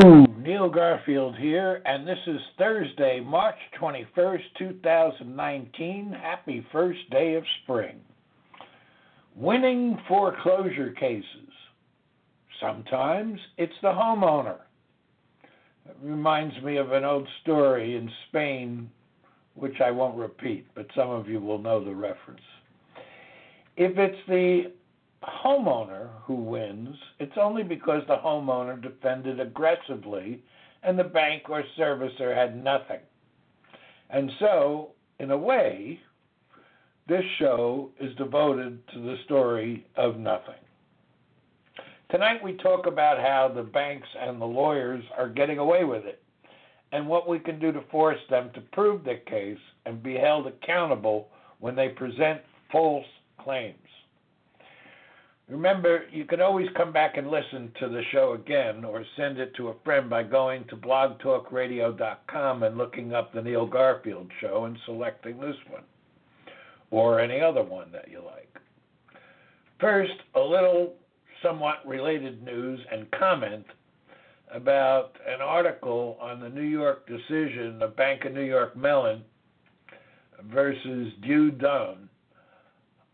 Neil Garfield here, and this is Thursday, March 21st, 2019. Happy first day of spring. Winning foreclosure cases. Sometimes it's the homeowner. It reminds me of an old story in Spain, which I won't repeat, but some of you will know the reference. If it's the homeowner who wins, it's only because the homeowner defended aggressively and the bank or servicer had nothing. And so, in a way, this show is devoted to the story of nothing. Tonight we talk about how the banks and the lawyers are getting away with it and what we can do to force them to prove their case and be held accountable when they present false claims. Remember, you can always come back and listen to the show again or send it to a friend by going to blogtalkradio.com and looking up the Neil Garfield show and selecting this one or any other one that you like. First, a little somewhat related news and comment about an article on the New York decision, the Bank of New York Mellon versus Dieudonne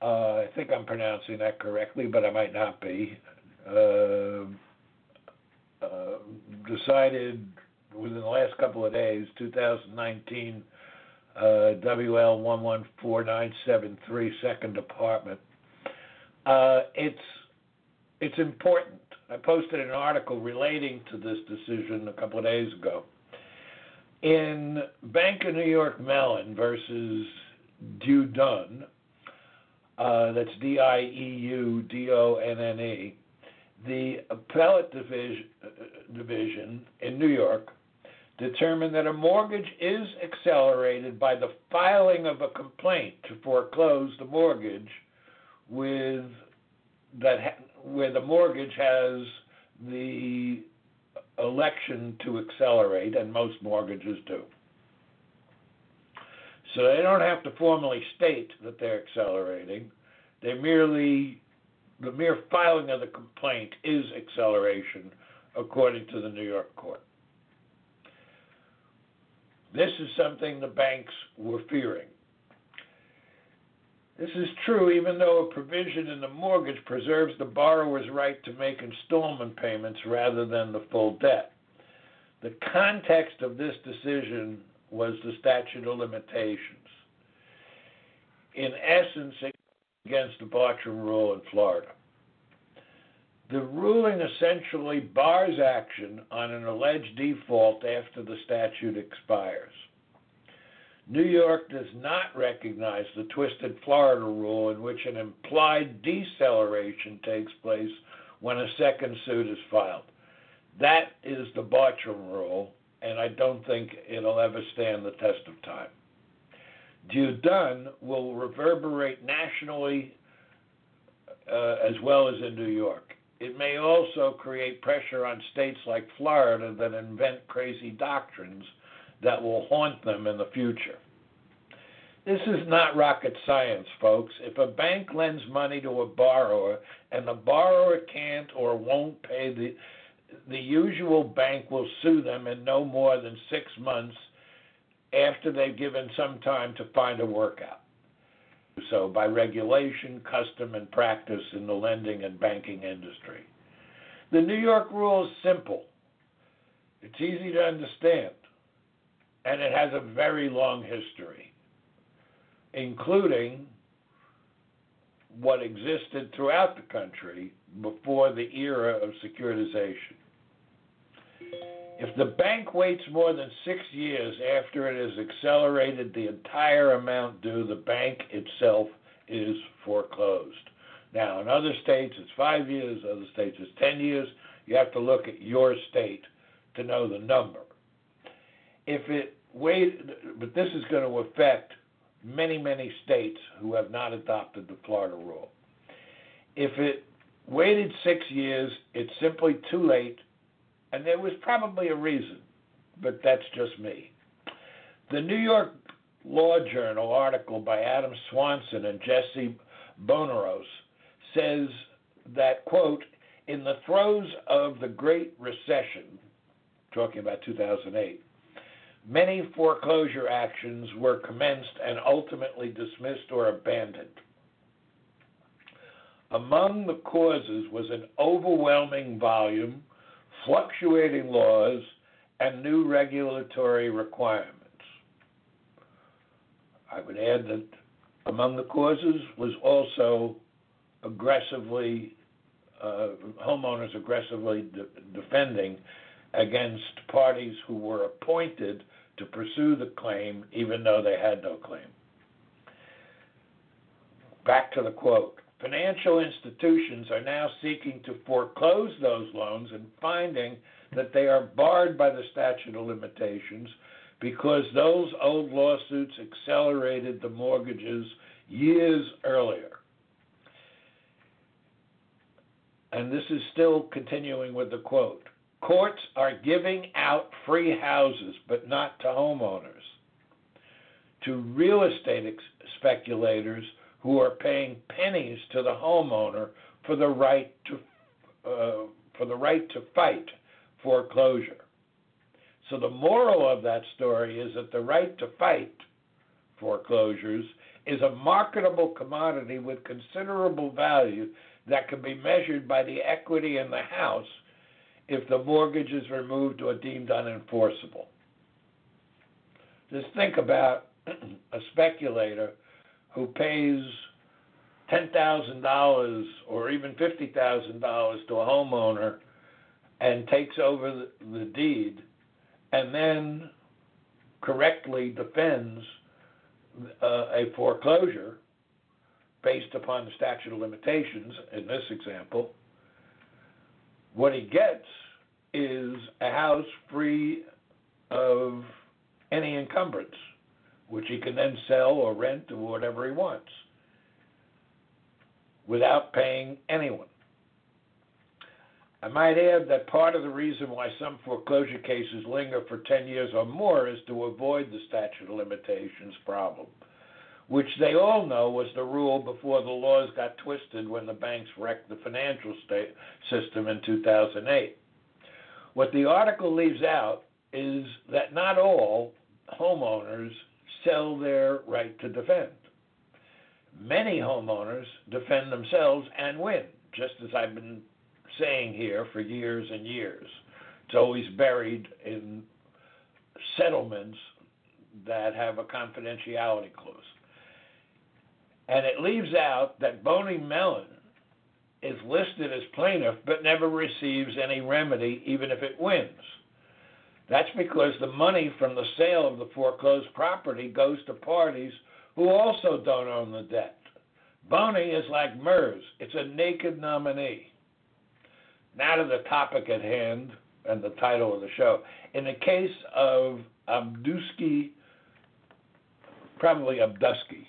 uh, I think I'm pronouncing that correctly, but I might not be. Uh, uh, decided within the last couple of days, 2019, uh, WL 114973, Second Department. Uh, it's it's important. I posted an article relating to this decision a couple of days ago. In Bank of New York Mellon versus Dunn, uh, that's D I E U D O N N E. The appellate division, division in New York determined that a mortgage is accelerated by the filing of a complaint to foreclose the mortgage with that ha- where the mortgage has the election to accelerate, and most mortgages do. So they don't have to formally state that they're accelerating. They merely, the mere filing of the complaint is acceleration, according to the New York court. This is something the banks were fearing. This is true even though a provision in the mortgage preserves the borrower's right to make installment payments rather than the full debt. The context of this decision was the statute of limitations. In essence, against the Bartram rule in Florida. The ruling essentially bars action on an alleged default after the statute expires. New York does not recognize the twisted Florida rule in which an implied deceleration takes place when a second suit is filed. That is the Bartram rule, and I don't think it'll ever stand the test of time. Dieudonne will reverberate nationally uh, as well as in New York. It may also create pressure on states like Florida that invent crazy doctrines that will haunt them in the future. This is not rocket science, folks. If a bank lends money to a borrower and the borrower can't or won't pay the the usual bank will sue them in no more than six months after they've given some time to find a workout. So, by regulation, custom, and practice in the lending and banking industry. The New York rule is simple. It's easy to understand, and it has a very long history, including what existed throughout the country before the era of securitization. If the bank waits more than six years after it has accelerated the entire amount due, the bank itself is foreclosed. Now, in other states, it's five years, other states, it's 10 years. You have to look at your state to know the number. If it wait, but this is going to affect many, many states who have not adopted the Florida rule. If it waited six years, it's simply too late, and there was probably a reason, but that's just me. The New York Law Journal article by Adam Swanson and Jesse Boneros says that, quote, in the throes of the Great Recession, talking about 2008, many foreclosure actions were commenced and ultimately dismissed or abandoned. Among the causes was an overwhelming volume, fluctuating laws, and new regulatory requirements. I would add that among the causes was also aggressively, uh, homeowners aggressively de- defending against parties who were appointed to pursue the claim even though they had no claim. Back to the quote Financial institutions are now seeking to foreclose those loans and finding that they are barred by the statute of limitations because those old lawsuits accelerated the mortgages years earlier. And this is still continuing with the quote Courts are giving out free houses, but not to homeowners, to real estate ex- speculators who are paying pennies to the homeowner for the right to uh, for the right to fight foreclosure. So the moral of that story is that the right to fight foreclosures is a marketable commodity with considerable value that can be measured by the equity in the house if the mortgage is removed or deemed unenforceable. Just think about a speculator who pays $10,000 or even $50,000 to a homeowner and takes over the, deed and then correctly defends uh, a foreclosure based upon the statute of limitations in this example, what he gets is a house free of any encumbrance, which he can then sell or rent or whatever he wants without paying anyone. I might add that part of the reason why some foreclosure cases linger for 10 years or more is to avoid the statute of limitations problem, which they all know was the rule before the laws got twisted when the banks wrecked the financial state system in 2008. What the article leaves out is that not all homeowners sell their right to defend. Many homeowners defend themselves and win, just as I've been saying here for years and years. It's always buried in settlements that have a confidentiality clause. And it leaves out that Boney Mellon is listed as plaintiff but never receives any remedy even if it wins. That's because the money from the sale of the foreclosed property goes to parties who also don't own the debt. Boney is like MERS, it's a naked nominee. Now to the topic at hand and the title of the show. In the case of Obduskey, probably Obduskey,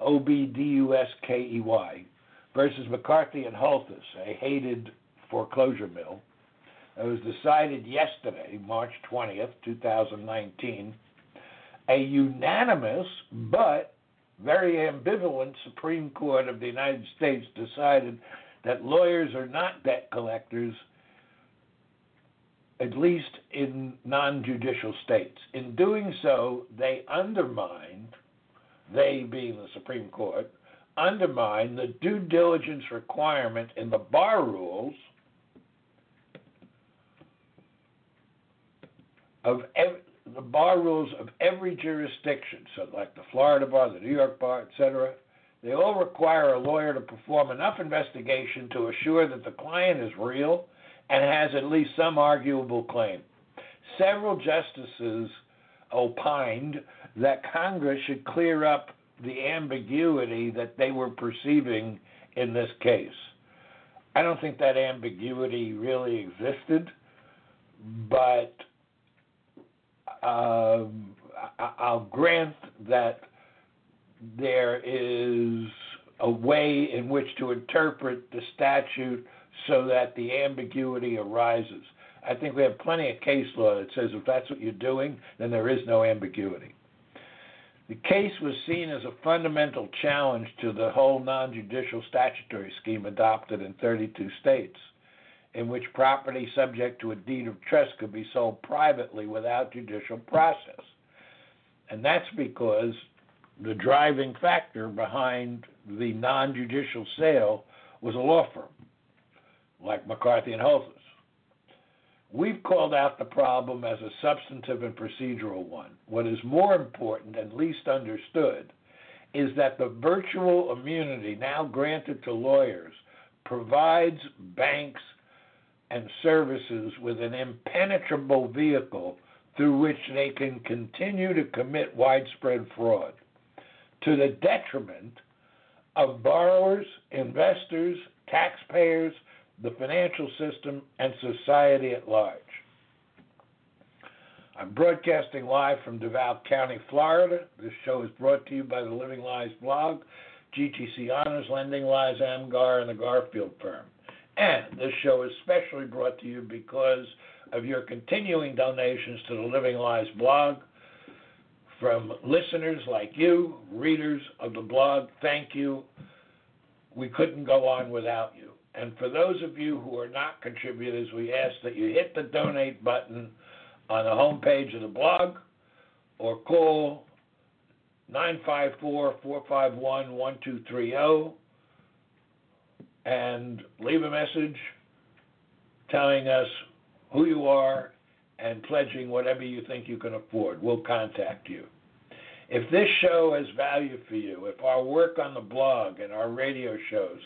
O B D U S K E Y, versus McCarthy and Holthus, a hated foreclosure mill. It was decided yesterday, March 20th, 2019. A unanimous but very ambivalent Supreme Court of the United States decided that lawyers are not debt collectors, at least in non judicial states. In doing so, they undermined, they being the Supreme Court, undermine the due diligence requirement in the bar rules of ev- the bar rules of every jurisdiction, so like the Florida bar, the New York bar, etc. They all require a lawyer to perform enough investigation to assure that the client is real and has at least some arguable claim. Several justices opined that Congress should clear up the ambiguity that they were perceiving in this case. I don't think that ambiguity really existed, but um, I'll grant that there is a way in which to interpret the statute so that the ambiguity arises. I think we have plenty of case law that says if that's what you're doing, then there is no ambiguity. The case was seen as a fundamental challenge to the whole non judicial statutory scheme adopted in 32 states, in which property subject to a deed of trust could be sold privately without judicial process. And that's because the driving factor behind the non judicial sale was a law firm like McCarthy and Holthus. We've called out the problem as a substantive and procedural one. What is more important and least understood is that the virtual immunity now granted to lawyers provides banks and services with an impenetrable vehicle through which they can continue to commit widespread fraud to the detriment of borrowers, investors, taxpayers, the financial system, and society at large. I'm broadcasting live from Duval County, Florida. This show is brought to you by the Living Lies blog, GTC Honors, Lending Lies, AMGAR, and the Garfield firm. And this show is specially brought to you because of your continuing donations to the Living Lies blog. From listeners like you, readers of the blog, thank you. We couldn't go on without you. And for those of you who are not contributors, we ask that you hit the donate button on the homepage of the blog or call 954 451 1230 and leave a message telling us who you are and pledging whatever you think you can afford. We'll contact you. If this show has value for you, if our work on the blog and our radio shows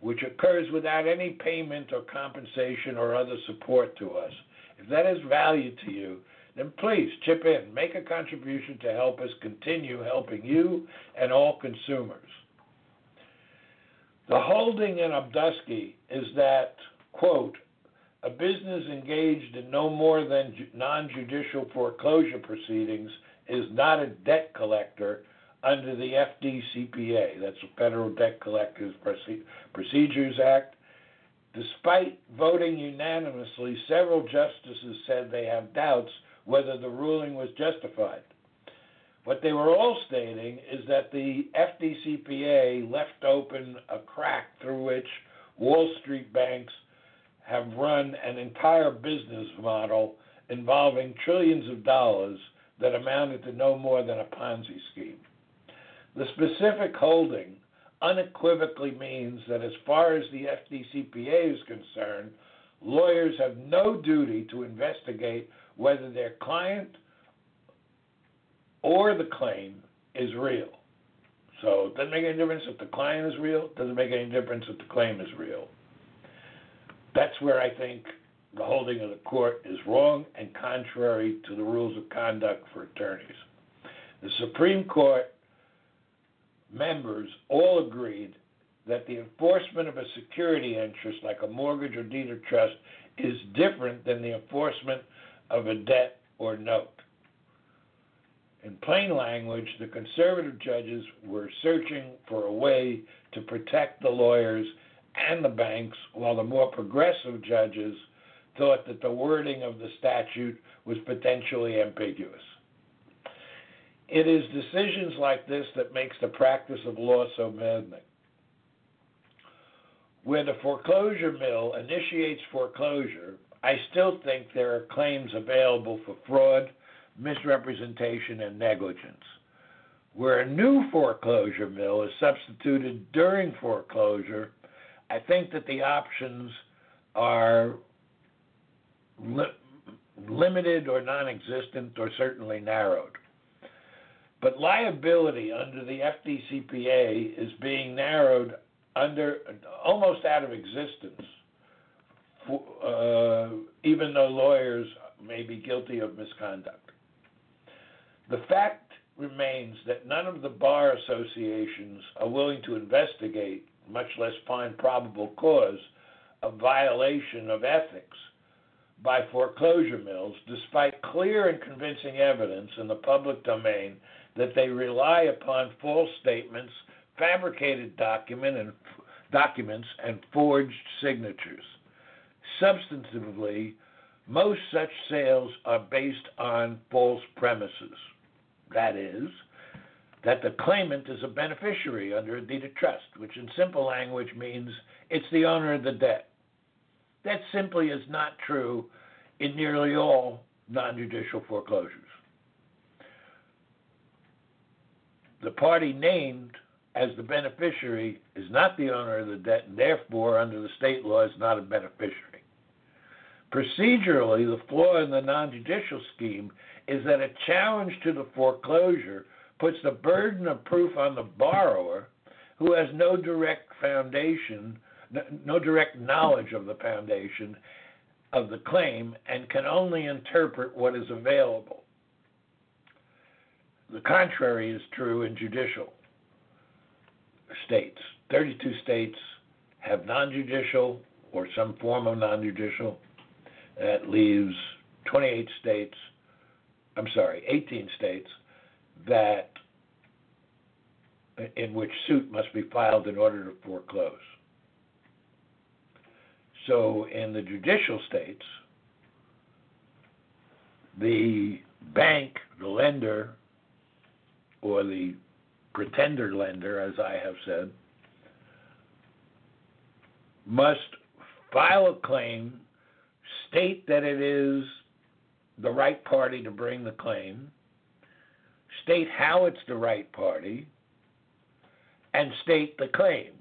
which occurs without any payment or compensation or other support to us. If that is value to you, then please chip in, make a contribution to help us continue helping you and all consumers. The holding in Obduskey is that, quote, a business engaged in no more than non judicial foreclosure proceedings is not a debt collector under the FDCPA, that's the Federal Debt Collectors Procedures Act. Despite voting unanimously, several justices said they have doubts whether the ruling was justified. What they were all stating is that the FDCPA left open a crack through which Wall Street banks have run an entire business model involving trillions of dollars that amounted to no more than a Ponzi scheme. The specific holding unequivocally means that as far as the FDCPA is concerned, lawyers have no duty to investigate whether their client or the claim is real. So it doesn't make any difference if the client is real, doesn't make any difference if the claim is real. That's where I think the holding of the court is wrong and contrary to the rules of conduct for attorneys. The Supreme Court members all agreed that the enforcement of a security interest, like a mortgage or deed of trust, is different than the enforcement of a debt or note. In plain language, the conservative judges were searching for a way to protect the lawyers and the banks, while the more progressive judges thought that the wording of the statute was potentially ambiguous. It is decisions like this that makes the practice of law so maddening. When the foreclosure mill initiates foreclosure, I still think there are claims available for fraud, misrepresentation, and negligence. Where a new foreclosure mill is substituted during foreclosure, I think that the options are li- limited or non existent or certainly narrowed. But liability under the FDCPA is being narrowed under almost out of existence, uh, even though lawyers may be guilty of misconduct. The fact remains that none of the bar associations are willing to investigate, much less find probable cause, of violation of ethics by foreclosure mills, despite clear and convincing evidence in the public domain that they rely upon false statements, fabricated document and documents, and forged signatures. Substantively, most such sales are based on false premises. That is, that the claimant is a beneficiary under a deed of trust, which in simple language means it's the owner of the debt. That simply is not true in nearly all non judicial foreclosures. The party named as the beneficiary is not the owner of the debt, and therefore, under the state law, is not a beneficiary. Procedurally, the flaw in the non judicial scheme is that a challenge to the foreclosure puts the burden of proof on the borrower who has no direct foundation, no direct knowledge of the foundation of the claim, and can only interpret what is available. The contrary is true in judicial states. 32 states have non judicial or some form of non judicial. That leaves 28 states, I'm sorry, 18 states that in which suit must be filed in order to foreclose. So in the judicial states, the bank, the lender, or the pretender lender, as I have said, must file a claim, state that it is the right party to bring the claim, state how it's the right party, and state the claim.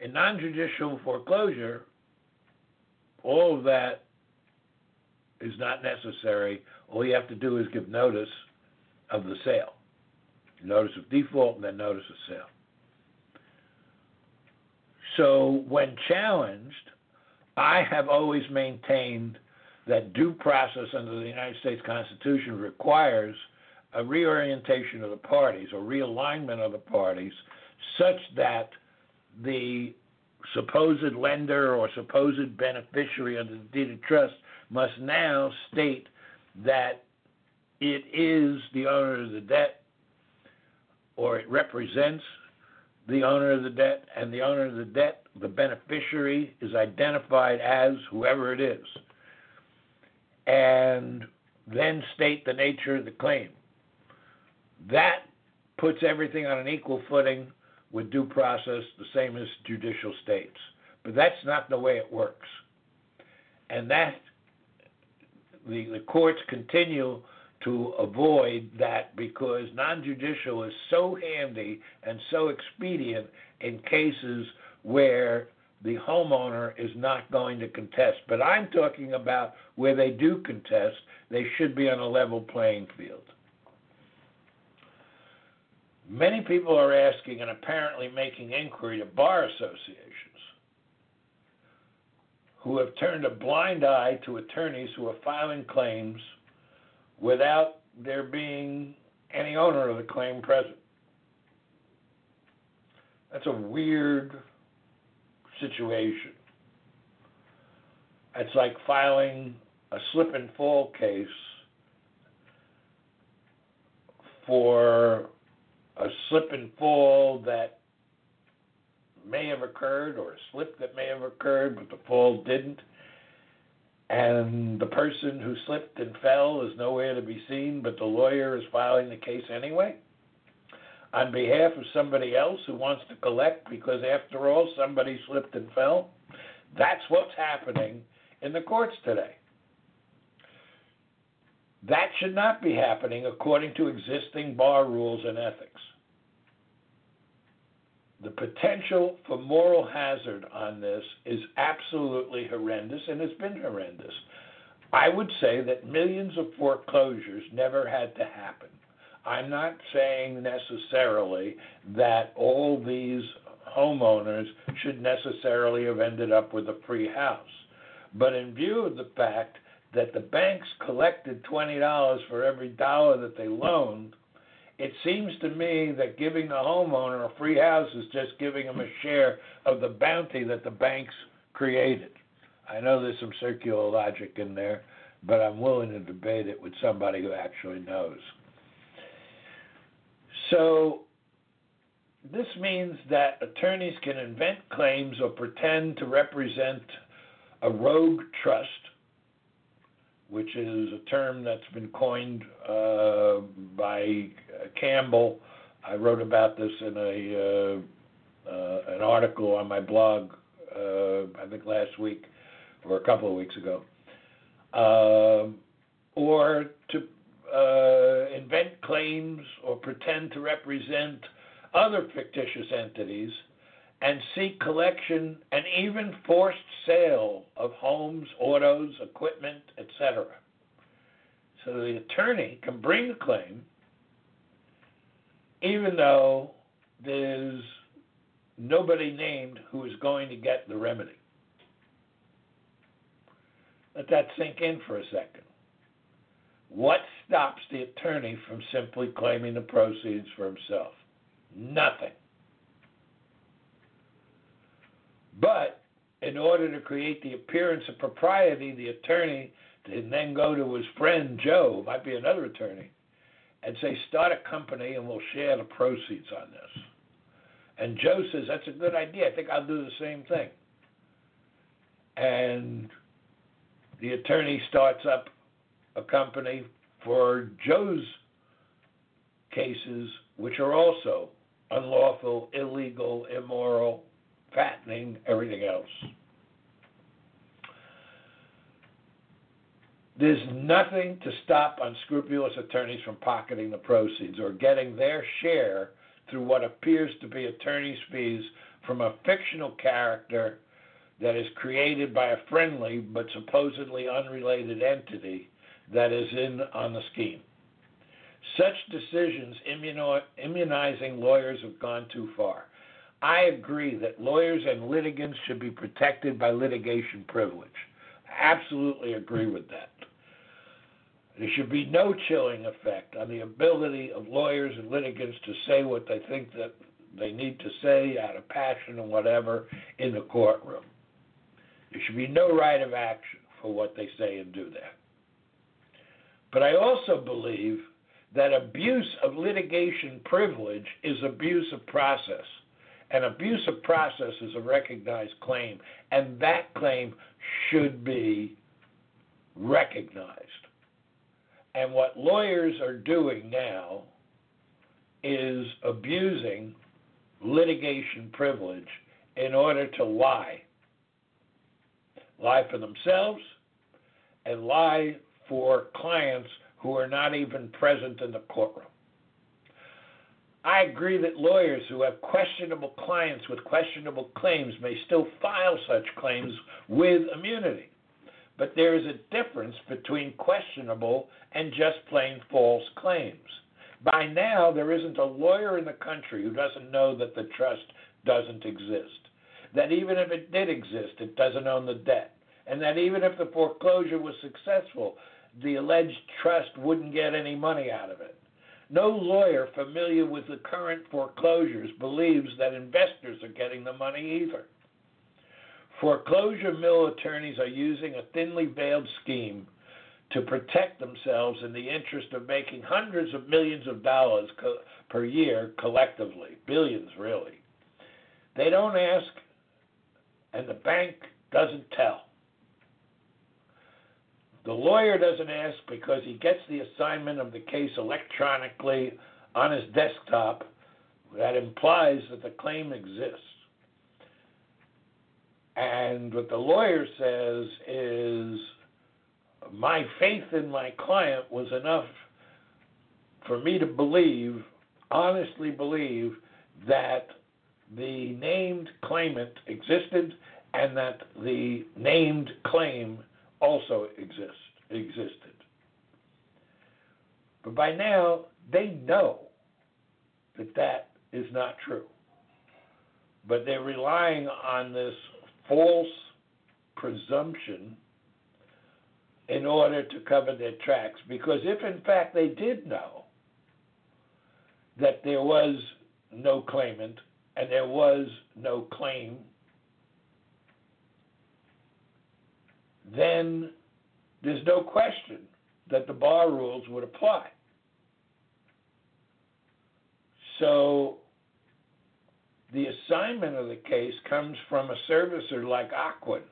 In non judicial foreclosure, all of that is not necessary. All you have to do is give notice of the sale notice of default and then notice of sale. So, when challenged, I have always maintained that due process under the United States Constitution requires a reorientation of the parties or realignment of the parties such that the supposed lender or supposed beneficiary under the deed of trust must now state that it is the owner of the debt or it represents the owner of the debt, and the owner of the debt, the beneficiary, is identified as whoever it is. And then state the nature of the claim. That puts everything on an equal footing with due process, the same as judicial states. But that's not the way it works. And that the, the courts continue to avoid that because non judicial is so handy and so expedient in cases where the homeowner is not going to contest. But I'm talking about where they do contest, they should be on a level playing field. Many people are asking and apparently making inquiry to bar associations who have turned a blind eye to attorneys who are filing claims without there being any owner of the claim present. That's a weird situation. It's like filing a slip and fall case for a slip and fall that may have occurred or a slip that may have occurred but the fall didn't and the person who slipped and fell is nowhere to be seen, but the lawyer is filing the case anyway on behalf of somebody else who wants to collect because, after all, somebody slipped and fell. That's what's happening in the courts today. That should not be happening according to existing bar rules and ethics the potential for moral hazard on this is absolutely horrendous and it's been horrendous. I would say that millions of foreclosures never had to happen. I'm not saying necessarily that all these homeowners should necessarily have ended up with a free house. But in view of the fact that the banks collected $20 for every dollar that they loaned, it seems to me that giving the homeowner a free house is just giving them a share of the bounty that the banks created. I know there's some circular logic in there, but I'm willing to debate it with somebody who actually knows. So, this means that attorneys can invent claims or pretend to represent a rogue trust, which is a term that's been coined uh, by Campbell. I wrote about this in a uh, uh, an article on my blog, uh, I think last week or a couple of weeks ago, um, or to uh, invent claims or pretend to represent other fictitious entities and seek collection and even forced sale of homes, autos, equipment, etc. So the attorney can bring a claim even though there's nobody named who is going to get the remedy. Let that sink in for a second. What stops the attorney from simply claiming the proceeds for himself? Nothing. But in order to create the appearance of propriety, the attorney then go to his friend Joe, might be another attorney, and say, start a company and we'll share the proceeds on this. And Joe says, that's a good idea. I think I'll do the same thing. And the attorney starts up a company for Joe's cases, which are also unlawful, illegal, immoral, fattening, everything else. There's nothing to stop unscrupulous attorneys from pocketing the proceeds or getting their share through what appears to be attorney's fees from a fictional character that is created by a friendly but supposedly unrelated entity that is in on the scheme. Such decisions immunizing lawyers have gone too far. I agree that lawyers and litigants should be protected by litigation privilege. I absolutely agree with that. There should be no chilling effect on the ability of lawyers and litigants to say what they think that they need to say out of passion and whatever in the courtroom. There should be no right of action for what they say and do there. But I also believe that abuse of litigation privilege is abuse of process. An abusive process is a recognized claim, and that claim should be recognized. And what lawyers are doing now is abusing litigation privilege in order to lie. Lie for themselves and lie for clients who are not even present in the courtroom. I agree that lawyers who have questionable clients with questionable claims may still file such claims with immunity. But there is a difference between questionable and just plain false claims. By now, there isn't a lawyer in the country who doesn't know that the trust doesn't exist. That even if it did exist, it doesn't own the debt. And that even if the foreclosure was successful, the alleged trust wouldn't get any money out of it. No lawyer familiar with the current foreclosures believes that investors are getting the money either. Foreclosure mill attorneys are using a thinly veiled scheme to protect themselves in the interest of making hundreds of millions of dollars co- per year collectively, billions really. They don't ask, and the bank doesn't tell. The lawyer doesn't ask because he gets the assignment of the case electronically on his desktop. That implies that the claim exists. And what the lawyer says is, my faith in my client was enough for me to believe, honestly believe, that the named claimant existed and that the named claim also exist, existed. But by now, they know that that is not true. But they're relying on this false presumption in order to cover their tracks. Because if in fact they did know that there was no claimant and there was no claim, then there's no question that the bar rules would apply. So the assignment of the case comes from a servicer like Ocwen.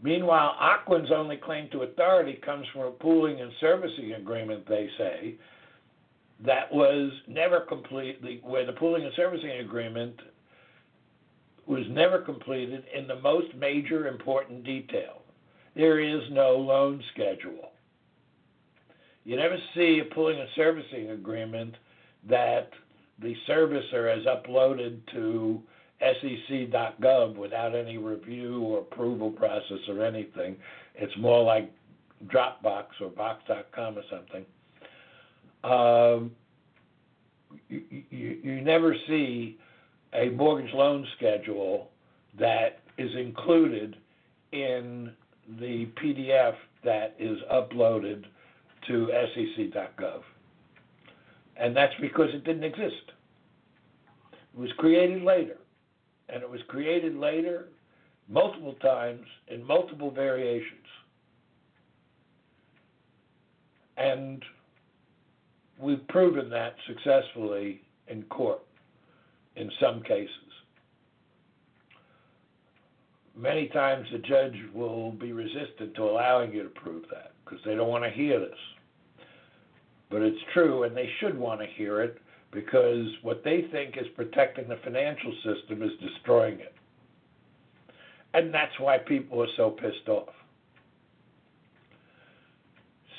Meanwhile, Ocwen's only claim to authority comes from a pooling and servicing agreement, they say, that was never completely, where the pooling and servicing agreement was never completed in the most major important detail. There is no loan schedule. You never see a pooling and servicing agreement that the servicer has uploaded to SEC.gov without any review or approval process or anything. It's more like Dropbox or Box.com or something. Um, you, you, you never see a mortgage loan schedule that is included in the PDF that is uploaded to SEC.gov. And that's because it didn't exist. It was created later. And it was created later multiple times in multiple variations. And we've proven that successfully in court in some cases. Many times the judge will be resistant to allowing you to prove that because they don't want to hear this. But it's true, and they should want to hear it because what they think is protecting the financial system is destroying it. And that's why people are so pissed off.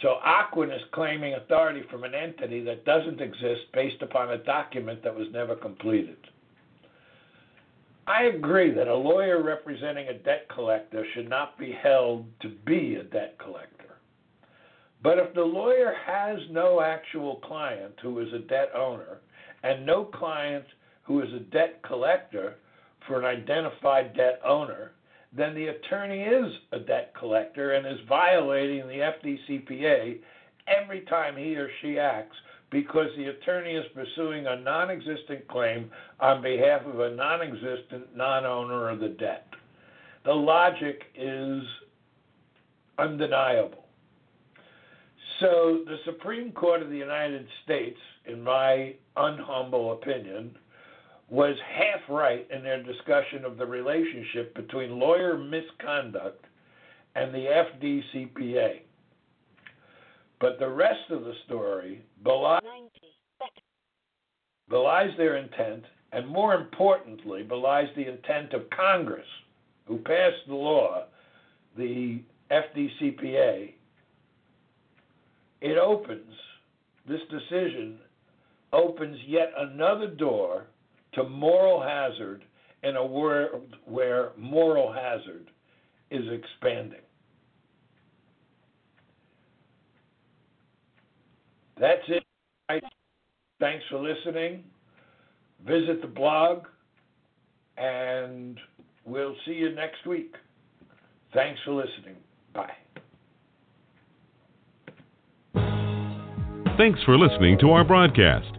So Ocwen is claiming authority from an entity that doesn't exist based upon a document that was never completed. I agree that a lawyer representing a debt collector should not be held to be a debt collector. But if the lawyer has no actual client who is a debt owner and no client who is a debt collector for an identified debt owner, then the attorney is a debt collector and is violating the FDCPA every time he or she acts because the attorney is pursuing a non existent claim on behalf of a non existent non owner of the debt. The logic is undeniable. So the Supreme Court of the United States, in my unhumble opinion, was half right in their discussion of the relationship between lawyer misconduct and the FDCPA. But the rest of the story belies, belies their intent, and more importantly, belies the intent of Congress, who passed the law, the FDCPA, it opens, this decision opens yet another door to moral hazard in a world where moral hazard is expanding. That's it. Thanks for listening. Visit the blog, and we'll see you next week. Thanks for listening. Bye. Thanks for listening to our broadcast.